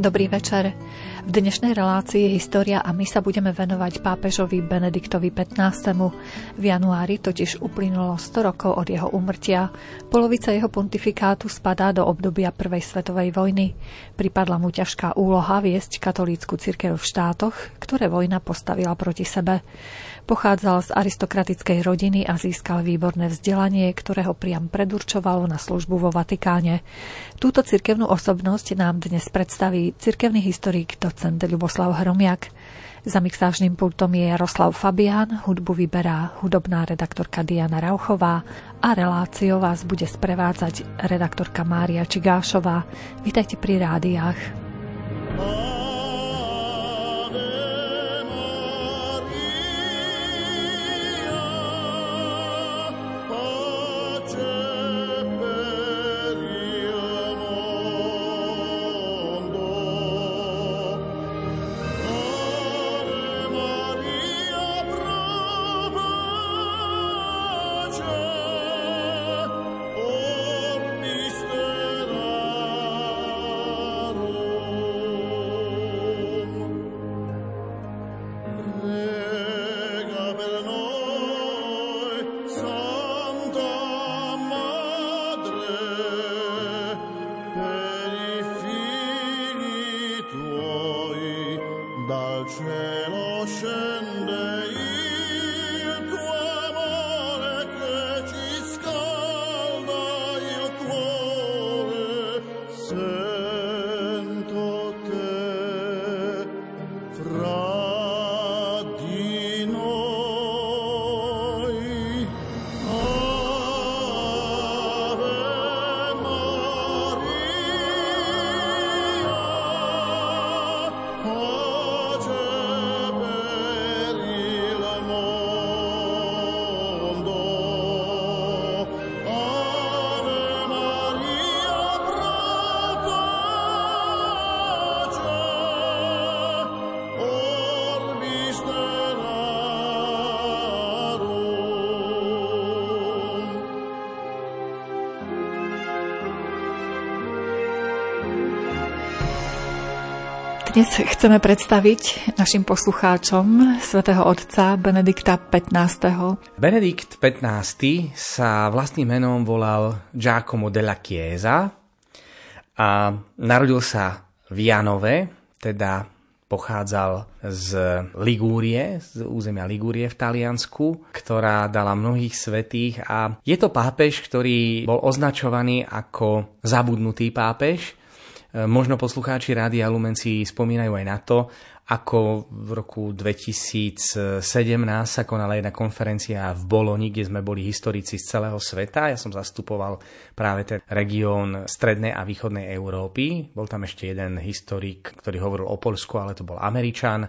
Dobrý večer. V dnešnej relácii História a my sa budeme venovať pápežovi Benediktovi XV. V januári totiž uplynulo 100 rokov od jeho umrtia. Polovica jeho pontifikátu spadá do obdobia Prvej svetovej vojny. Pripadla mu ťažká úloha viesť katolícku cirkev v štátoch, ktoré vojna postavila proti sebe. Pochádzal z aristokratickej rodiny a získal výborné vzdelanie, ktoré ho priam predurčovalo na službu vo Vatikáne. Túto cirkevnú osobnosť nám dnes predstaví cirkevný historik docent Ľuboslav Hromiak. Za mixážnym pultom je Jaroslav Fabián, hudbu vyberá hudobná redaktorka Diana Rauchová a reláciou vás bude sprevádzať redaktorka Mária Čigášová. Vítajte pri rádiách. Oh. Dnes chceme predstaviť našim poslucháčom svätého otca Benedikta XV. Benedikt XV sa vlastným menom volal Giacomo della Chiesa a narodil sa v Janove, teda pochádzal z Ligúrie, z územia Ligúrie v Taliansku, ktorá dala mnohých svetých a je to pápež, ktorý bol označovaný ako zabudnutý pápež, možno poslucháči Rádia Lumen si spomínajú aj na to, ako v roku 2017 sa konala jedna konferencia v Boloni, kde sme boli historici z celého sveta. Ja som zastupoval práve ten región strednej a východnej Európy. Bol tam ešte jeden historik, ktorý hovoril o Polsku, ale to bol Američan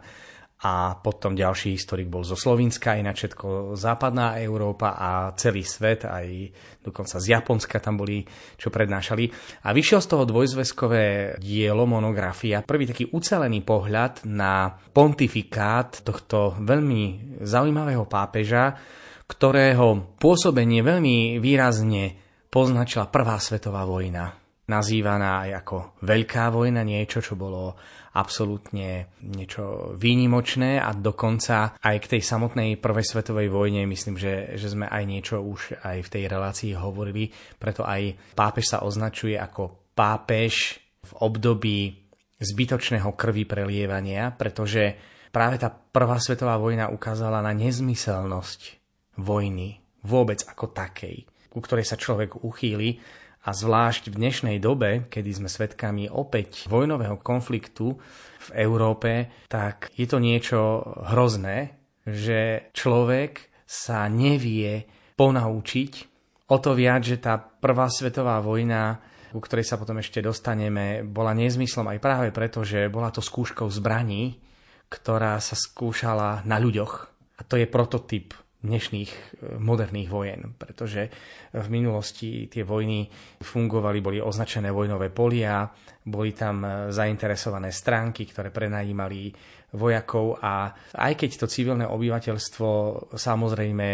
a potom ďalší historik bol zo Slovenska, ináč všetko západná Európa a celý svet, aj dokonca z Japonska tam boli, čo prednášali. A vyšiel z toho dvojzveskové dielo, monografia, prvý taký ucelený pohľad na pontifikát tohto veľmi zaujímavého pápeža, ktorého pôsobenie veľmi výrazne poznačila Prvá svetová vojna nazývaná aj ako veľká vojna, niečo, čo bolo absolútne niečo výnimočné a dokonca aj k tej samotnej prvej svetovej vojne myslím, že, že sme aj niečo už aj v tej relácii hovorili, preto aj pápež sa označuje ako pápež v období zbytočného krvi prelievania, pretože práve tá prvá svetová vojna ukázala na nezmyselnosť vojny vôbec ako takej, ku ktorej sa človek uchýli a zvlášť v dnešnej dobe, kedy sme svedkami opäť vojnového konfliktu v Európe, tak je to niečo hrozné, že človek sa nevie ponaučiť o to viac, že tá prvá svetová vojna, ku ktorej sa potom ešte dostaneme, bola nezmyslom aj práve preto, že bola to skúškou zbraní, ktorá sa skúšala na ľuďoch. A to je prototyp dnešných e, moderných vojen, pretože v minulosti tie vojny fungovali, boli označené vojnové polia, boli tam e, zainteresované stránky, ktoré prenajímali vojakov a aj keď to civilné obyvateľstvo samozrejme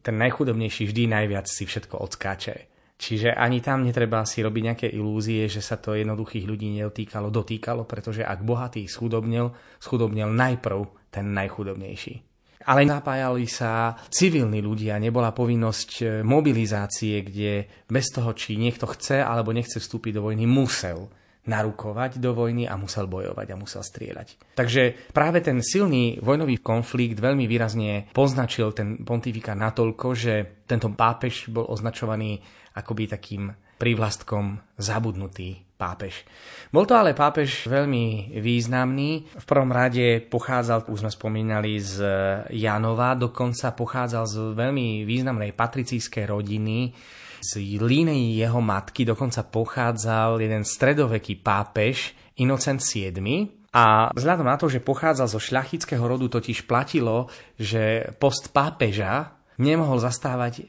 ten najchudobnejší vždy najviac si všetko odskáče Čiže ani tam netreba si robiť nejaké ilúzie, že sa to jednoduchých ľudí nedotýkalo, dotýkalo, pretože ak bohatý schudobnil, schudobnil najprv ten najchudobnejší. Ale napájali sa civilní ľudia, nebola povinnosť e, mobilizácie, kde bez toho, či niekto chce alebo nechce vstúpiť do vojny, musel narukovať do vojny a musel bojovať a musel strieľať. Takže práve ten silný vojnový konflikt veľmi výrazne poznačil ten pontifika natoľko, že tento pápež bol označovaný akoby takým prívlastkom zabudnutý pápež. Bol to ale pápež veľmi významný. V prvom rade pochádzal, už sme spomínali, z Janova, dokonca pochádzal z veľmi významnej patricijskej rodiny, z línej jeho matky dokonca pochádzal jeden stredoveký pápež, Inocent VII, a vzhľadom na to, že pochádzal zo šľachického rodu, totiž platilo, že post pápeža nemohol zastávať e,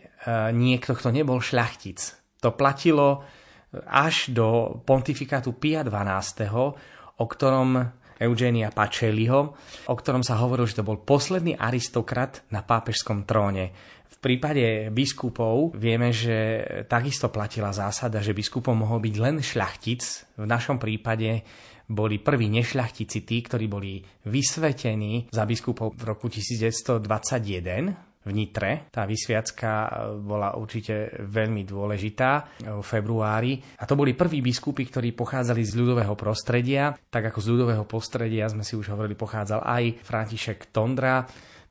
niekto, kto nebol šľachtic. To platilo až do pontifikátu Pia XII., o ktorom Eugenia Pacelliho, o ktorom sa hovorilo, že to bol posledný aristokrat na pápežskom tróne. V prípade biskupov vieme, že takisto platila zásada, že biskupom mohol byť len šľachtic. V našom prípade boli prví nešľachtici tí, ktorí boli vysvetení za biskupov v roku 1921 v Nitre. Tá vysviacka e, bola určite veľmi dôležitá v februári. A to boli prví biskupy, ktorí pochádzali z ľudového prostredia. Tak ako z ľudového prostredia sme si už hovorili, pochádzal aj František Tondra,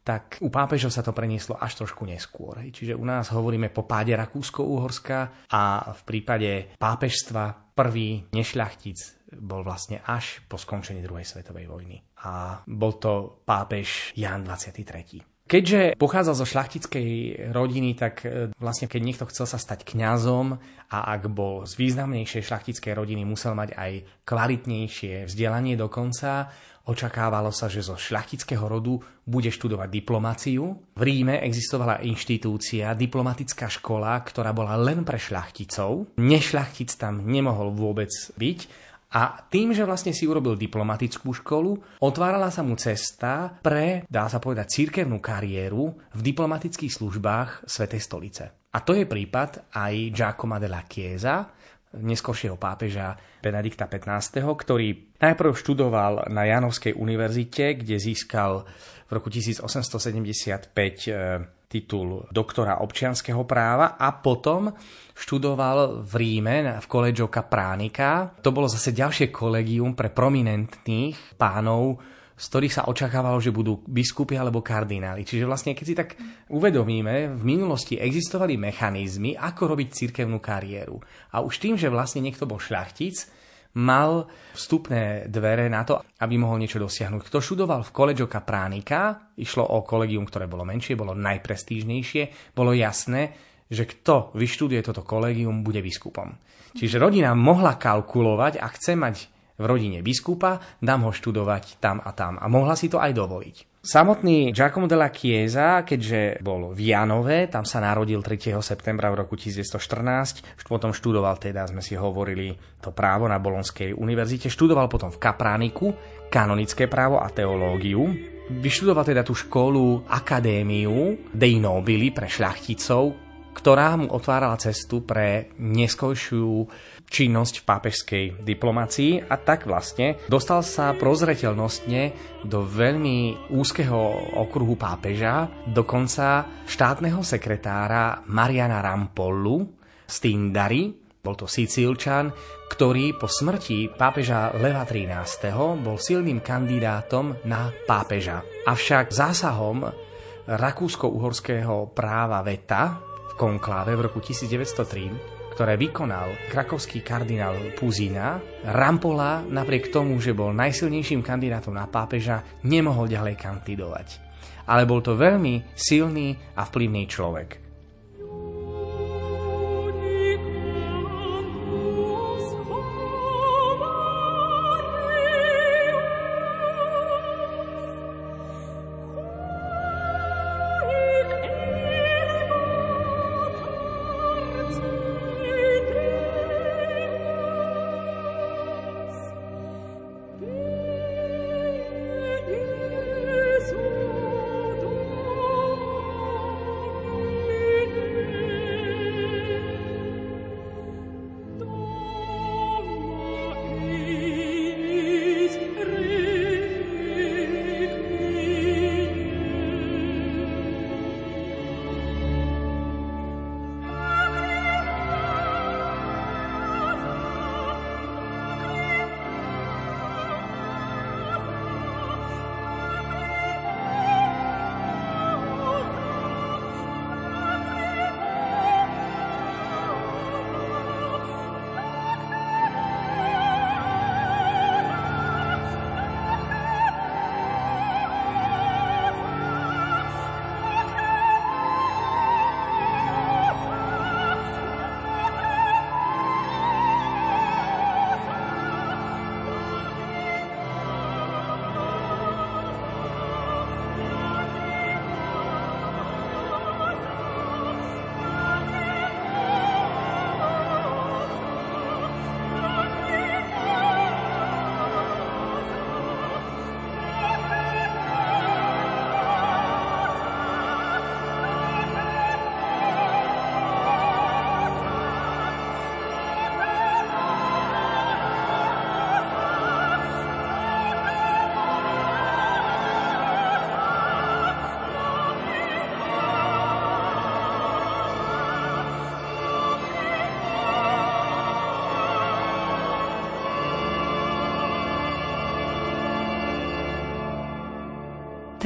tak u pápežov sa to prenieslo až trošku neskôr. Čiže u nás hovoríme po páde Rakúsko-Uhorska a v prípade pápežstva prvý nešľachtic bol vlastne až po skončení druhej svetovej vojny. A bol to pápež Jan 23. Keďže pochádzal zo šlachtickej rodiny, tak e, vlastne keď niekto chcel sa stať kňazom a ak bol z významnejšej šlachtickej rodiny, musel mať aj kvalitnejšie vzdelanie dokonca. Očakávalo sa, že zo šľachtického rodu bude študovať diplomáciu. V Ríme existovala inštitúcia, diplomatická škola, ktorá bola len pre šľachticov. Nešľachtic tam nemohol vôbec byť a tým, že vlastne si urobil diplomatickú školu, otvárala sa mu cesta pre, dá sa povedať, církevnú kariéru v diplomatických službách Svetej stolice. A to je prípad aj Giacomo della Chiesa, neskoršieho pápeža Benedikta XV., ktorý najprv študoval na Janovskej univerzite, kde získal v roku 1875 titul doktora občianského práva a potom študoval v Ríme v koledžo Kapránika. To bolo zase ďalšie kolegium pre prominentných pánov, z ktorých sa očakávalo, že budú biskupy alebo kardináli. Čiže vlastne, keď si tak uvedomíme, v minulosti existovali mechanizmy, ako robiť cirkevnú kariéru. A už tým, že vlastne niekto bol šľachtic, mal vstupné dvere na to, aby mohol niečo dosiahnuť. Kto študoval v koledžo Kapránika, išlo o kolegium, ktoré bolo menšie, bolo najprestížnejšie, bolo jasné, že kto vyštuduje toto kolegium, bude biskupom. Čiže rodina mohla kalkulovať a chce mať v rodine biskupa, dám ho študovať tam a tam. A mohla si to aj dovoliť. Samotný Giacomo della Chiesa, keďže bol v Janove, tam sa narodil 3. septembra v roku 1914, potom študoval teda, sme si hovorili, to právo na Bolonskej univerzite, študoval potom v Kaprániku, kanonické právo a teológiu, vyštudoval teda tú školu Akadémiu Dei Nobili pre šľachticov, ktorá mu otvárala cestu pre neskôršiu činnosť v pápežskej diplomácii a tak vlastne dostal sa prozreteľnostne do veľmi úzkeho okruhu pápeža, dokonca štátneho sekretára Mariana Rampollu z Tindari, bol to Sicílčan, ktorý po smrti pápeža Leva XIII. bol silným kandidátom na pápeža. Avšak zásahom rakúsko-uhorského práva VETA v konkláve v roku 1903 ktoré vykonal krakovský kardinál Puzina, Rampola napriek tomu, že bol najsilnejším kandidátom na pápeža, nemohol ďalej kandidovať. Ale bol to veľmi silný a vplyvný človek.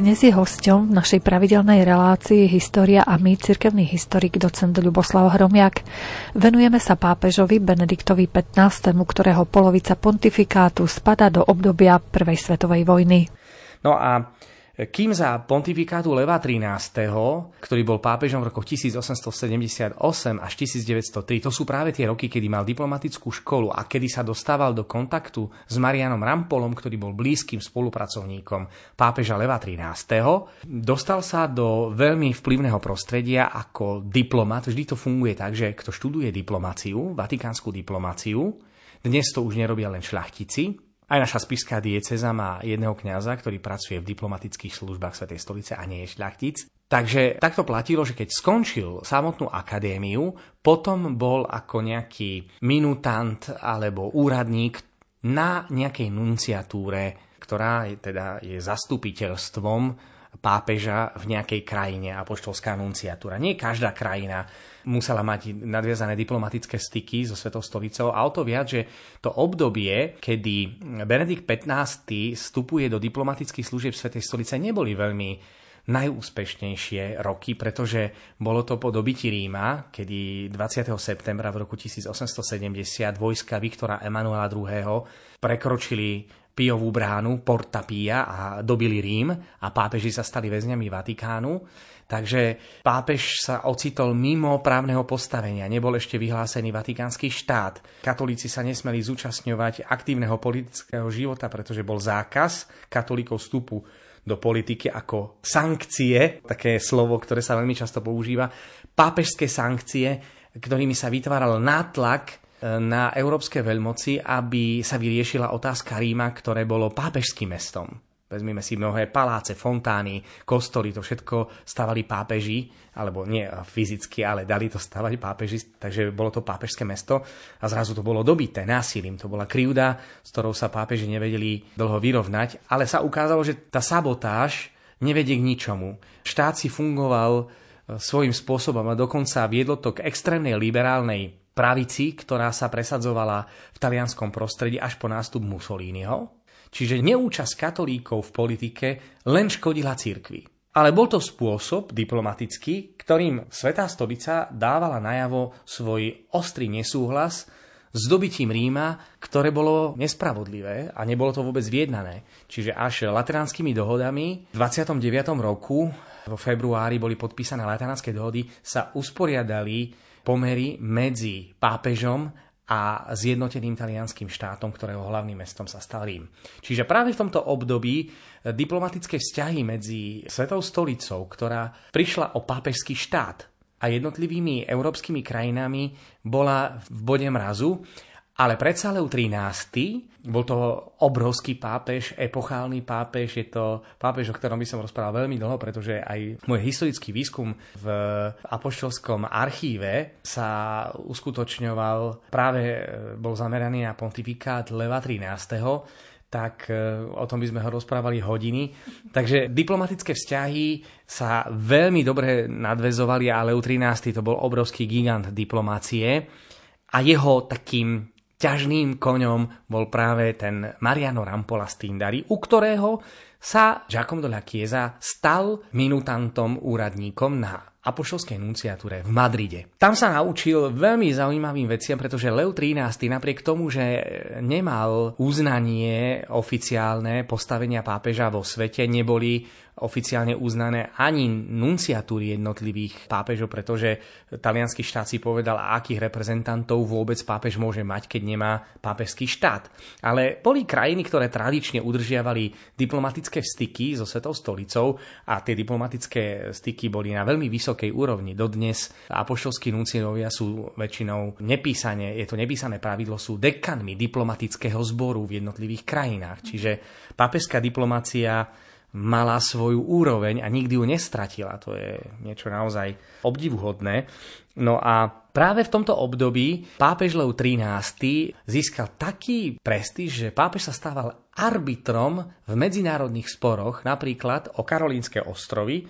Dnes je hosťom v našej pravidelnej relácii História a my, cirkevný historik docent Ľuboslav Hromiak. Venujeme sa pápežovi Benediktovi XV, ktorého polovica pontifikátu spada do obdobia Prvej svetovej vojny. No a kým za pontifikátu Leva XIII., ktorý bol pápežom v rokoch 1878 až 1903, to sú práve tie roky, kedy mal diplomatickú školu a kedy sa dostával do kontaktu s Marianom Rampolom, ktorý bol blízkym spolupracovníkom pápeža Leva XIII., dostal sa do veľmi vplyvného prostredia ako diplomat. Vždy to funguje tak, že kto študuje diplomáciu, vatikánsku diplomáciu, dnes to už nerobia len šľachtici, aj naša spiská dieceza má jedného kňaza, ktorý pracuje v diplomatických službách Svetej stolice a nie je šľachtic. Takže takto platilo, že keď skončil samotnú akadémiu, potom bol ako nejaký minutant alebo úradník na nejakej nunciatúre, ktorá je, teda je zastupiteľstvom pápeža v nejakej krajine, apoštolská nunciatúra. Nie každá krajina musela mať nadviazané diplomatické styky so Svetou stolicou a o to viac, že to obdobie, kedy Benedikt XV vstupuje do diplomatických služieb Svetej stolice, neboli veľmi najúspešnejšie roky, pretože bolo to po dobití Ríma, kedy 20. septembra v roku 1870 vojska Viktora Emanuela II. prekročili Pijovú bránu, Porta Pia a dobili Rím a pápeži sa stali väzňami Vatikánu. Takže pápež sa ocitol mimo právneho postavenia, nebol ešte vyhlásený vatikánsky štát. Katolíci sa nesmeli zúčastňovať aktívneho politického života, pretože bol zákaz katolíkov vstupu do politiky ako sankcie, také slovo, ktoré sa veľmi často používa, pápežské sankcie, ktorými sa vytváral nátlak e, na európske veľmoci, aby sa vyriešila otázka Ríma, ktoré bolo pápežským mestom. Vezmime si mnohé paláce, fontány, kostoly, to všetko stavali pápeži, alebo nie fyzicky, ale dali to stavať pápeži, takže bolo to pápežské mesto a zrazu to bolo dobité násilím. To bola krivda, s ktorou sa pápeži nevedeli dlho vyrovnať, ale sa ukázalo, že tá sabotáž nevedie k ničomu. Štát si fungoval e, svojím spôsobom a dokonca viedlo to k extrémnej liberálnej pravici, ktorá sa presadzovala v talianskom prostredí až po nástup Mussoliniho Čiže neúčasť katolíkov v politike len škodila cirkvi. Ale bol to spôsob diplomatický, ktorým Svetá stolica dávala najavo svoj ostrý nesúhlas s dobitím Ríma, ktoré bolo nespravodlivé a nebolo to vôbec vyjednané. Čiže až lateránskymi dohodami v 29. roku vo februári boli podpísané lateránske dohody, sa usporiadali pomery medzi pápežom a zjednoteným talianským štátom, ktorého hlavným mestom sa stal Rím. Čiže práve v tomto období eh, diplomatické vzťahy medzi Svetou stolicou, ktorá prišla o pápežský štát a jednotlivými európskymi krajinami bola v bode mrazu ale predsa Leo 13. bol to obrovský pápež, epochálny pápež, je to pápež, o ktorom by som rozprával veľmi dlho, pretože aj môj historický výskum v apoštolskom archíve sa uskutočňoval, práve e, bol zameraný na pontifikát Leva 13 tak e, o tom by sme ho rozprávali hodiny. Takže diplomatické vzťahy sa veľmi dobre nadvezovali a Leo 13. to bol obrovský gigant diplomácie a jeho takým ťažným koňom bol práve ten Mariano Rampola z Tindari, u ktorého sa Giacomo della Chiesa stal minutantom úradníkom na apoštolskej nunciatúre v Madride. Tam sa naučil veľmi zaujímavým veciam, pretože Leo XIII napriek tomu, že nemal uznanie oficiálne postavenia pápeža vo svete, neboli oficiálne uznané ani nunciatúry jednotlivých pápežov, pretože talianský štát si povedal, akých reprezentantov vôbec pápež môže mať, keď nemá pápežský štát. Ale boli krajiny, ktoré tradične udržiavali diplomatické styky so Svetou stolicou a tie diplomatické styky boli na veľmi vysokej úrovni. Dodnes apoštolskí nunciovia sú väčšinou nepísané, je to nepísané pravidlo, sú dekanmi diplomatického zboru v jednotlivých krajinách. Čiže pápežská diplomácia mala svoju úroveň a nikdy ju nestratila. To je niečo naozaj obdivuhodné. No a práve v tomto období pápež Leo XIII získal taký prestíž, že pápež sa stával arbitrom v medzinárodných sporoch, napríklad o Karolínske ostrovy,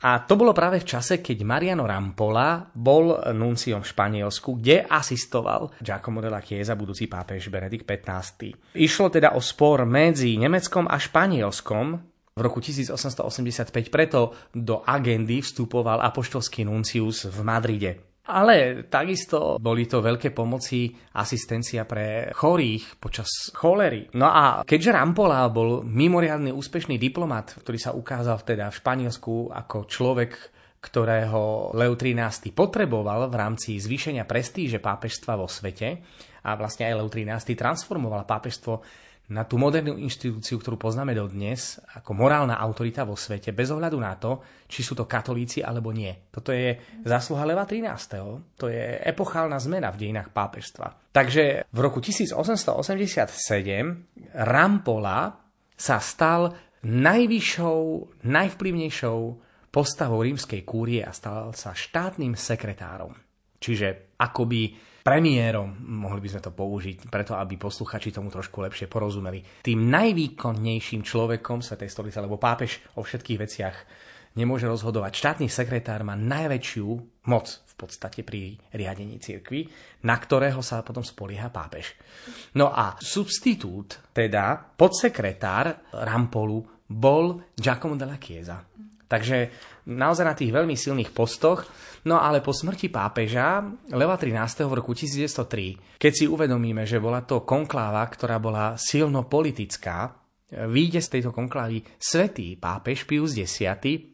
a to bolo práve v čase, keď Mariano Rampola bol nunciom v Španielsku, kde asistoval Giacomo della Chiesa, budúci pápež Benedikt XV. Išlo teda o spor medzi Nemeckom a Španielskom, v roku 1885. Preto do agendy vstupoval apoštolský nuncius v Madride. Ale takisto boli to veľké pomoci asistencia pre chorých počas cholery. No a keďže Rampola bol mimoriadne úspešný diplomat, ktorý sa ukázal teda v Španielsku ako človek, ktorého Leo XIII potreboval v rámci zvýšenia prestíže pápežstva vo svete, a vlastne aj Leo XIII transformoval pápežstvo na tú modernú inštitúciu, ktorú poznáme dodnes, ako morálna autorita vo svete, bez ohľadu na to, či sú to katolíci alebo nie. Toto je zásluha Leva 13. To je epochálna zmena v dejinách pápežstva. Takže v roku 1887 Rampola sa stal najvyššou, najvplyvnejšou postavou rímskej kúrie a stal sa štátnym sekretárom. Čiže akoby premiérom, mohli by sme to použiť, preto aby posluchači tomu trošku lepšie porozumeli. Tým najvýkonnejším človekom Svetej stolice, lebo pápež o všetkých veciach nemôže rozhodovať. Štátny sekretár má najväčšiu moc v podstate pri riadení cirkvy, na ktorého sa potom spolieha pápež. No a substitút, teda podsekretár Rampolu, bol Giacomo della Chiesa. Takže naozaj na tých veľmi silných postoch. No ale po smrti pápeža Leva 13. v roku 1903, keď si uvedomíme, že bola to konkláva, ktorá bola silno politická, výjde z tejto konklávy svetý pápež Pius X,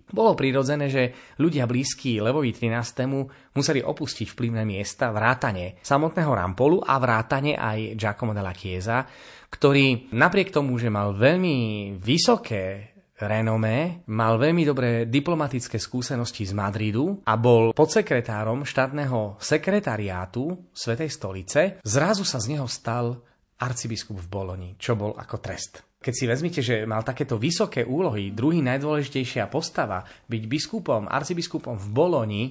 bolo prirodzené, že ľudia blízki Levovi 13. museli opustiť vplyvné miesta vrátane samotného Rampolu a vrátane aj Giacomo della Chiesa, ktorý napriek tomu, že mal veľmi vysoké renomé, mal veľmi dobré diplomatické skúsenosti z Madridu a bol podsekretárom štátneho sekretariátu Svetej stolice. Zrazu sa z neho stal arcibiskup v Boloni, čo bol ako trest. Keď si vezmite, že mal takéto vysoké úlohy, druhý najdôležitejšia postava, byť biskupom, arcibiskupom v Boloni,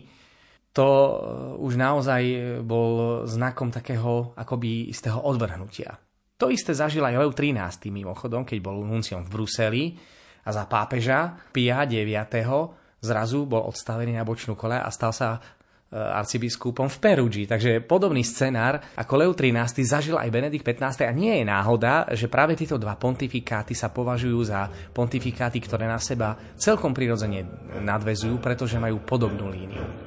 to eh, už naozaj bol znakom takého akoby istého odvrhnutia. To isté zažil aj Leo 13. mimochodom, keď bol nunciom v Bruseli, a za pápeža Pia IX. zrazu bol odstavený na bočnú kole a stal sa e, arcibiskupom v Perugii. Takže podobný scenár ako Leo XIII zažil aj Benedikt XV. A nie je náhoda, že práve tieto dva pontifikáty sa považujú za pontifikáty, ktoré na seba celkom prirodzene nadvezujú, pretože majú podobnú líniu.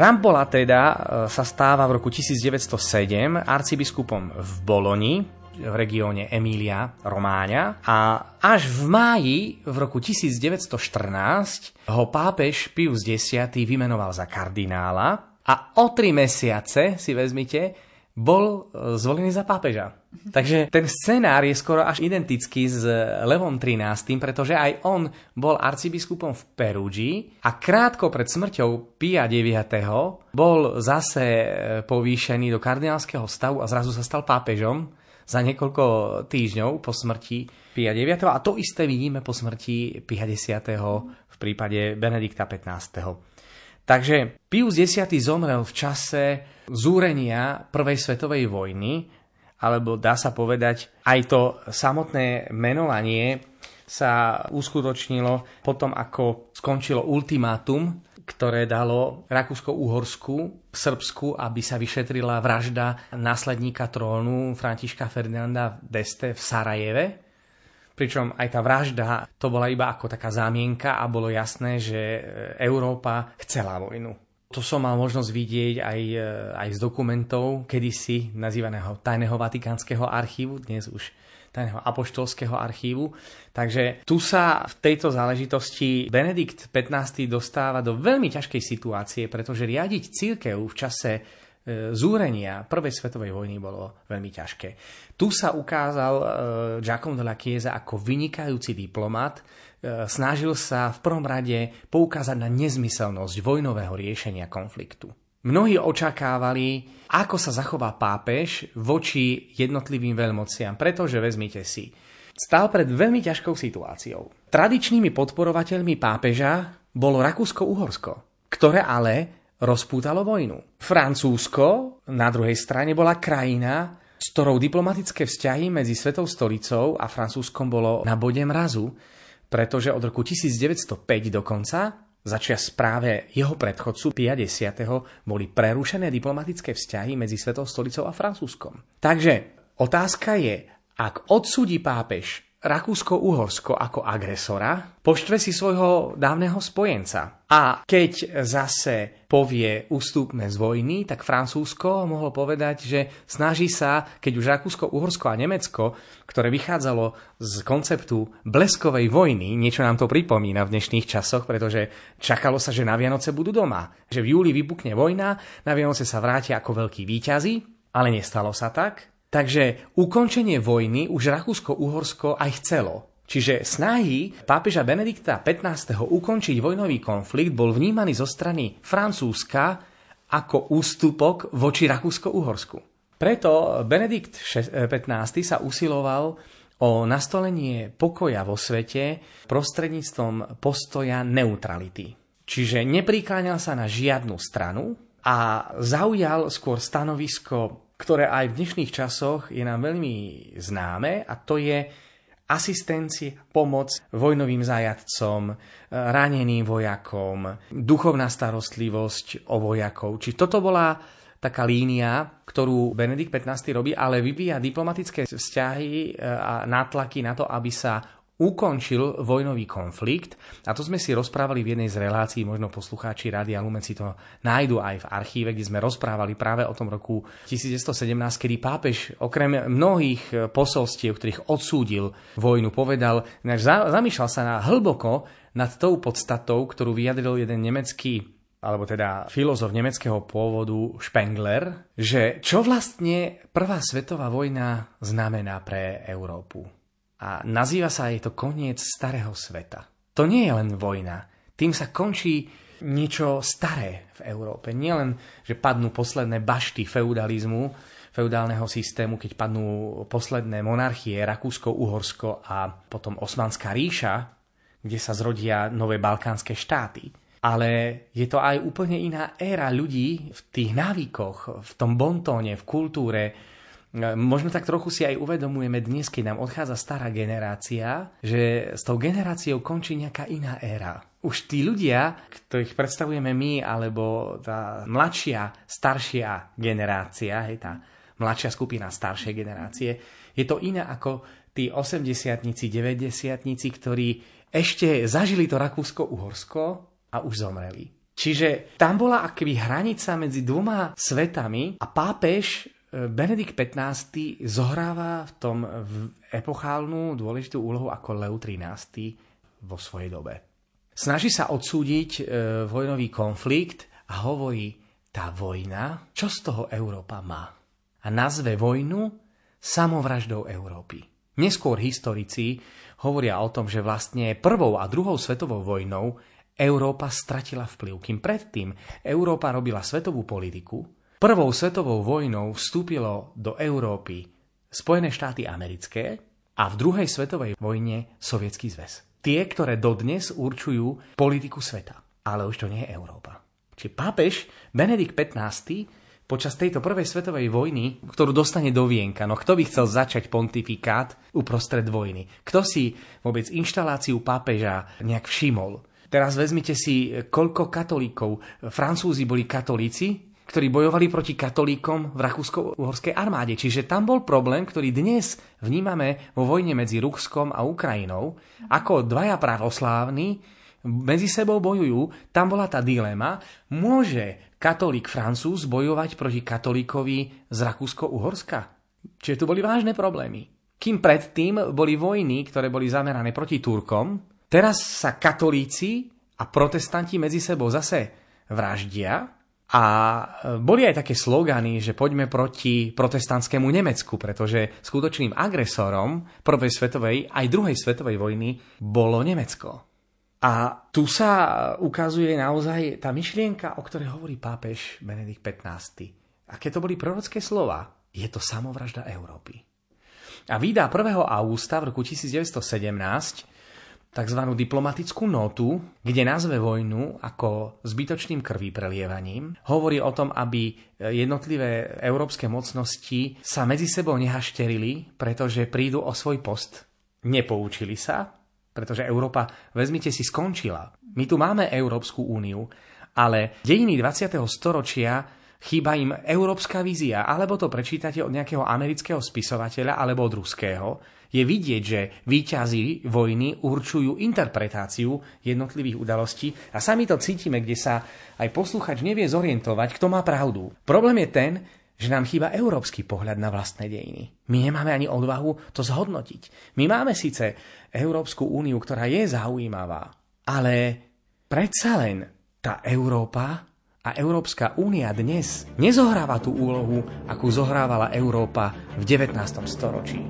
Rampola teda e, sa stáva v roku 1907 arcibiskupom v Boloni, v regióne Emília Romáňa. A až v máji v roku 1914 ho pápež Pius X vymenoval za kardinála. A o tri mesiace, si vezmite, bol e, zvolený za pápeža. Takže ten scenár je skoro až identický s Levom XIII, pretože aj on bol arcibiskupom v Perugii a krátko pred smrťou Pia IX. bol zase e, povýšený do kardinálskeho stavu a zrazu sa stal pápežom za niekoľko týždňov po smrti Pia IX. A to isté vidíme po smrti Pia X. v prípade Benedikta XV. Takže Pius X zomrel v čase zúrenia Prvej svetovej vojny, alebo dá sa povedať, aj to samotné menovanie sa uskutočnilo potom, ako skončilo ultimátum, ktoré dalo Rakúsko-Uhorsku, Srbsku, aby sa vyšetrila vražda následníka trónu Františka Ferdinanda d'Este v Sarajeve pričom aj tá vražda to bola iba ako taká zámienka a bolo jasné, že e, Európa chcela vojnu. To som mal možnosť vidieť aj, e, aj z dokumentov kedysi nazývaného Tajného vatikánskeho archívu, dnes už tajného apoštolského archívu. Takže tu sa v tejto záležitosti Benedikt XV dostáva do veľmi ťažkej situácie, pretože riadiť církev v čase zúrenia prvej svetovej vojny bolo veľmi ťažké. Tu sa ukázal e, Giacomo della Chiesa ako vynikajúci diplomat, e, snažil sa v prvom rade poukázať na nezmyselnosť vojnového riešenia konfliktu. Mnohí očakávali, ako sa zachová pápež voči jednotlivým veľmociam, pretože vezmite si, stál pred veľmi ťažkou situáciou. Tradičnými podporovateľmi pápeža bolo Rakúsko-Uhorsko, ktoré ale rozpútalo vojnu. Francúzsko na druhej strane bola krajina, s ktorou diplomatické vzťahy medzi Svetou stolicou a Francúzskom bolo na bode mrazu, pretože od roku 1905 dokonca Začia správe jeho predchodcu Pia X. boli prerušené diplomatické vzťahy medzi Svetou stolicou a Francúzskom. Takže otázka je, ak odsúdi pápež Rakúsko-Uhorsko ako agresora, poštve si svojho dávneho spojenca. A keď zase povie ustúpme z vojny, tak Francúzsko mohlo povedať, že snaží sa, keď už Rakúsko-Uhorsko a Nemecko, ktoré vychádzalo z konceptu bleskovej vojny, niečo nám to pripomína v dnešných časoch, pretože čakalo sa, že na Vianoce budú doma, že v júli vypukne vojna, na Vianoce sa vrátia ako veľkí výťazi, ale nestalo sa tak. Takže ukončenie vojny už Rakúsko-Uhorsko aj chcelo. Čiže snahy pápeža Benedikta XV. ukončiť vojnový konflikt bol vnímaný zo strany Francúzska ako ústupok voči Rakúsko-Uhorsku. Preto Benedikt XV. sa usiloval o nastolenie pokoja vo svete prostredníctvom postoja neutrality. Čiže neprikláňal sa na žiadnu stranu a zaujal skôr stanovisko ktoré aj v dnešných časoch je nám veľmi známe a to je asistencie, pomoc vojnovým zajadcom, raneným vojakom, duchovná starostlivosť o vojakov. Či toto bola taká línia, ktorú Benedikt XV robí, ale vyvíja diplomatické vzťahy a nátlaky na to, aby sa ukončil vojnový konflikt. A to sme si rozprávali v jednej z relácií, možno poslucháči Rádia Lumen si to nájdu aj v archíve, kde sme rozprávali práve o tom roku 1917, kedy pápež okrem mnohých posolstiev, ktorých odsúdil vojnu, povedal, zamýšľal sa na hlboko nad tou podstatou, ktorú vyjadril jeden nemecký alebo teda filozof nemeckého pôvodu Spengler, že čo vlastne Prvá svetová vojna znamená pre Európu a nazýva sa aj to koniec starého sveta. To nie je len vojna. Tým sa končí niečo staré v Európe. Nielen, že padnú posledné bašty feudalizmu, feudálneho systému, keď padnú posledné monarchie, Rakúsko, Uhorsko a potom Osmanská ríša, kde sa zrodia nové balkánske štáty. Ale je to aj úplne iná éra ľudí v tých návykoch, v tom bontóne, v kultúre, Možno tak trochu si aj uvedomujeme dnes, keď nám odchádza stará generácia, že s tou generáciou končí nejaká iná éra. Už tí ľudia, ktorých predstavujeme my, alebo tá mladšia, staršia generácia, hej, tá mladšia skupina staršej generácie, je to iné ako tí 80-tnici, 90-tnici, ktorí ešte zažili to Rakúsko-Uhorsko a už zomreli. Čiže tam bola akoby hranica medzi dvoma svetami a pápež Benedikt XV zohráva v tom epochálnu dôležitú úlohu ako Leo XIII vo svojej dobe. Snaží sa odsúdiť e, vojnový konflikt a hovorí, tá vojna, čo z toho Európa má? a nazve vojnu samovraždou Európy. Neskôr historici hovoria o tom, že vlastne prvou a druhou svetovou vojnou Európa stratila vplyv, kým predtým Európa robila svetovú politiku. Prvou svetovou vojnou vstúpilo do Európy Spojené štáty americké a v druhej svetovej vojne Sovietský zväz. Tie, ktoré dodnes určujú politiku sveta. Ale už to nie je Európa. Čiže pápež Benedikt XV počas tejto prvej svetovej vojny, ktorú dostane do vienka. No kto by chcel začať pontifikát uprostred vojny? Kto si vôbec inštaláciu pápeža nejak všimol? Teraz vezmite si, koľko katolíkov. Francúzi boli katolíci, ktorí bojovali proti katolíkom v rakúsko-uhorskej armáde. Čiže tam bol problém, ktorý dnes vnímame vo vojne medzi Ruskom a Ukrajinou, ako dvaja pravoslávni medzi sebou bojujú, tam bola tá dilema, môže katolík Francúz bojovať proti katolíkovi z Rakúsko-Uhorska? Čiže tu boli vážne problémy. Kým predtým boli vojny, ktoré boli zamerané proti Turkom, teraz sa katolíci a protestanti medzi sebou zase vraždia a boli aj také slogany, že poďme proti protestantskému Nemecku, pretože skutočným agresorom prvej svetovej aj druhej svetovej vojny bolo Nemecko. A tu sa ukazuje naozaj tá myšlienka, o ktorej hovorí pápež Benedikt XV. Aké to boli prorocké slova? Je to samovražda Európy. A vydá 1. augusta v roku 1917 tzv. diplomatickú notu, kde nazve vojnu ako zbytočným krví prelievaním. Hovorí o tom, aby jednotlivé európske mocnosti sa medzi sebou nehašterili, pretože prídu o svoj post. Nepoučili sa, pretože Európa, vezmite si, skončila. My tu máme Európsku úniu, ale dejiny 20. storočia chýba im európska vízia, alebo to prečítate od nejakého amerického spisovateľa, alebo od ruského. Je vidieť, že výťazí vojny určujú interpretáciu jednotlivých udalostí a sami to cítime, kde sa aj posluchač nevie zorientovať, kto má pravdu. Problém je ten, že nám chýba európsky pohľad na vlastné dejiny. My nemáme ani odvahu to zhodnotiť. My máme síce Európsku úniu, ktorá je zaujímavá, ale predsa len tá Európa a Európska únia dnes nezohráva tú úlohu, akú zohrávala Európa v 19. storočí.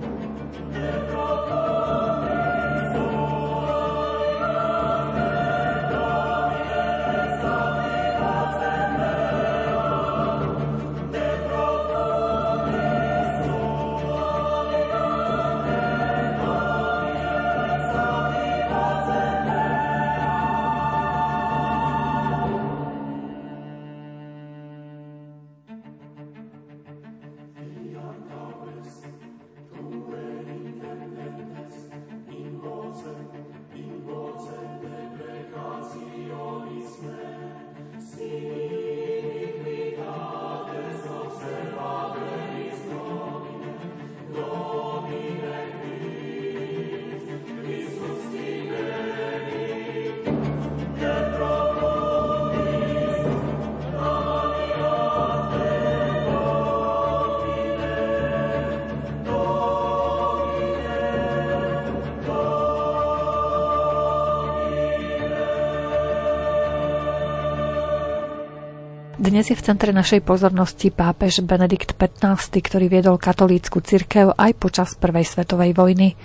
Dnes je v centre našej pozornosti pápež Benedikt XV, ktorý viedol katolícku cirkev aj počas Prvej svetovej vojny.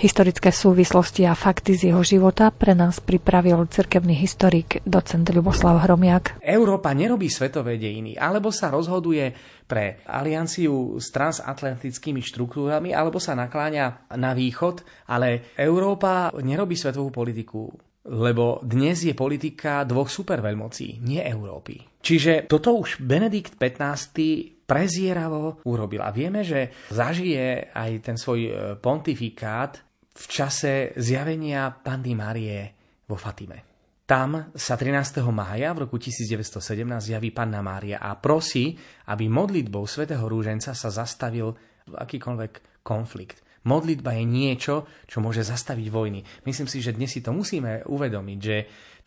Historické súvislosti a fakty z jeho života pre nás pripravil cirkevný historik docent Ľuboslav Hromiak. Európa nerobí svetové dejiny, alebo sa rozhoduje pre alianciu s transatlantickými štruktúrami, alebo sa nakláňa na východ, ale Európa nerobí svetovú politiku lebo dnes je politika dvoch superveľmocí, nie Európy. Čiže toto už Benedikt XV prezieravo urobil. A vieme, že zažije aj ten svoj e, pontifikát v čase zjavenia Panny Marie vo Fatime. Tam sa 13. mája v roku 1917 zjaví Panna Mária a prosí, aby modlitbou svätého Rúženca sa zastavil akýkoľvek konflikt. Modlitba je niečo, čo môže zastaviť vojny. Myslím si, že dnes si to musíme uvedomiť, že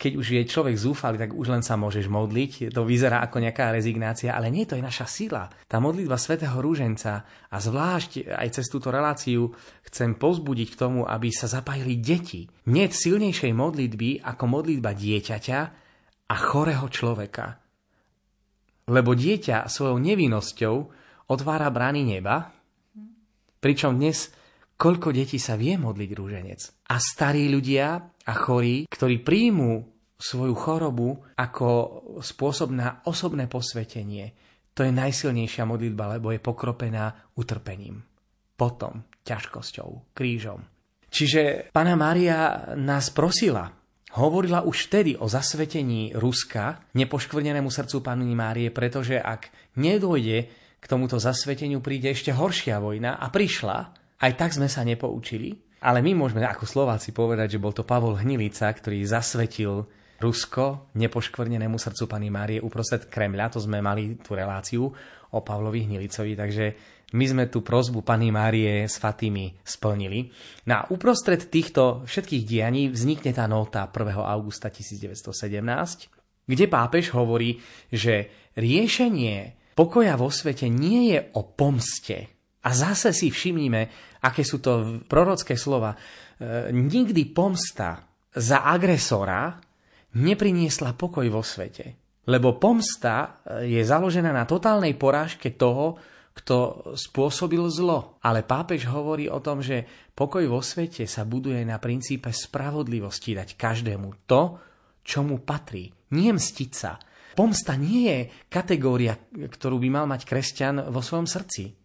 keď už je človek zúfalý, tak už len sa môžeš modliť. To vyzerá ako nejaká rezignácia, ale nie, to je naša sila. Tá modlitba svätého Rúženca a zvlášť aj cez túto reláciu chcem pozbudiť k tomu, aby sa zapájili deti. Nie silnejšej modlitby ako modlitba dieťaťa a chorého človeka. Lebo dieťa svojou nevinnosťou otvára brány neba, pričom dnes koľko detí sa vie modliť rúženec. A starí ľudia a chorí, ktorí príjmú svoju chorobu ako spôsob na osobné posvetenie, to je najsilnejšia modlitba, lebo je pokropená utrpením, potom ťažkosťou, krížom. Čiže Pana Mária nás prosila, hovorila už vtedy o zasvetení Ruska nepoškvrnenému srdcu Panny Márie, pretože ak nedôjde k tomuto zasveteniu, príde ešte horšia vojna a prišla, aj tak sme sa nepoučili. Ale my môžeme ako Slováci povedať, že bol to Pavol Hnilica, ktorý zasvetil Rusko nepoškvrnenému srdcu Pany Márie uprostred Kremľa. To sme mali tú reláciu o Pavlovi Hnilicovi, takže my sme tú prozbu Pany Márie s Fatými splnili. Na no uprostred týchto všetkých dianí vznikne tá nota 1. augusta 1917, kde pápež hovorí, že riešenie pokoja vo svete nie je o pomste. A zase si všimnime, aké sú to prorocké slova. E, nikdy pomsta za agresora nepriniesla pokoj vo svete. Lebo pomsta eh, je založená na totálnej porážke toho, kto spôsobil zlo. Ale pápež hovorí o tom, že pokoj vo svete sa buduje na princípe spravodlivosti dať každému to, čo mu patrí. Nie mstiť sa. Pomsta nie je kategória, ktorú by mal mať kresťan vo svojom srdci.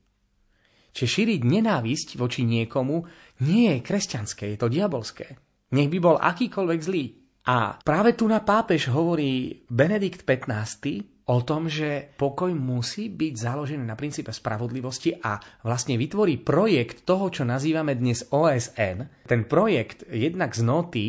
Čiže šíriť nenávisť voči niekomu nie je kresťanské, je to diabolské. Nech by bol akýkoľvek zlý. A práve tu na pápež hovorí Benedikt XV o tom, že pokoj musí byť založený na princípe spravodlivosti a vlastne vytvorí projekt toho, čo nazývame dnes OSN. Ten projekt jednak z noty,